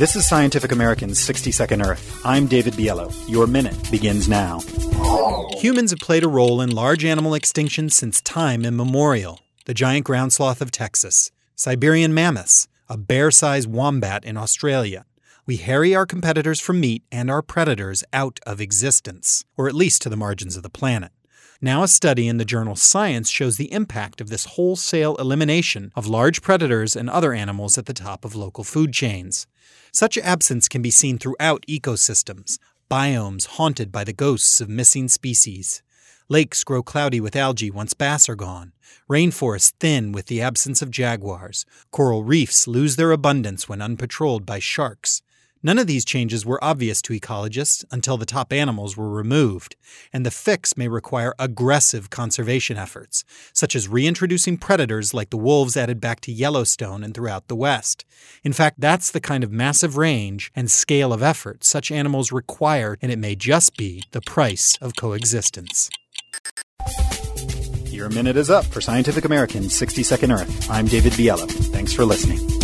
This is Scientific American's 60 Second Earth. I'm David Biello. Your minute begins now. Humans have played a role in large animal extinction since time immemorial. The giant ground sloth of Texas, Siberian mammoths, a bear sized wombat in Australia. We harry our competitors for meat and our predators out of existence, or at least to the margins of the planet. Now, a study in the journal Science shows the impact of this wholesale elimination of large predators and other animals at the top of local food chains. Such absence can be seen throughout ecosystems, biomes haunted by the ghosts of missing species. Lakes grow cloudy with algae once bass are gone. Rainforests thin with the absence of jaguars. Coral reefs lose their abundance when unpatrolled by sharks. None of these changes were obvious to ecologists until the top animals were removed, and the fix may require aggressive conservation efforts, such as reintroducing predators like the wolves added back to Yellowstone and throughout the West. In fact, that's the kind of massive range and scale of effort such animals require, and it may just be the price of coexistence. Your minute is up for Scientific American's 60 Second Earth. I'm David Biello. Thanks for listening.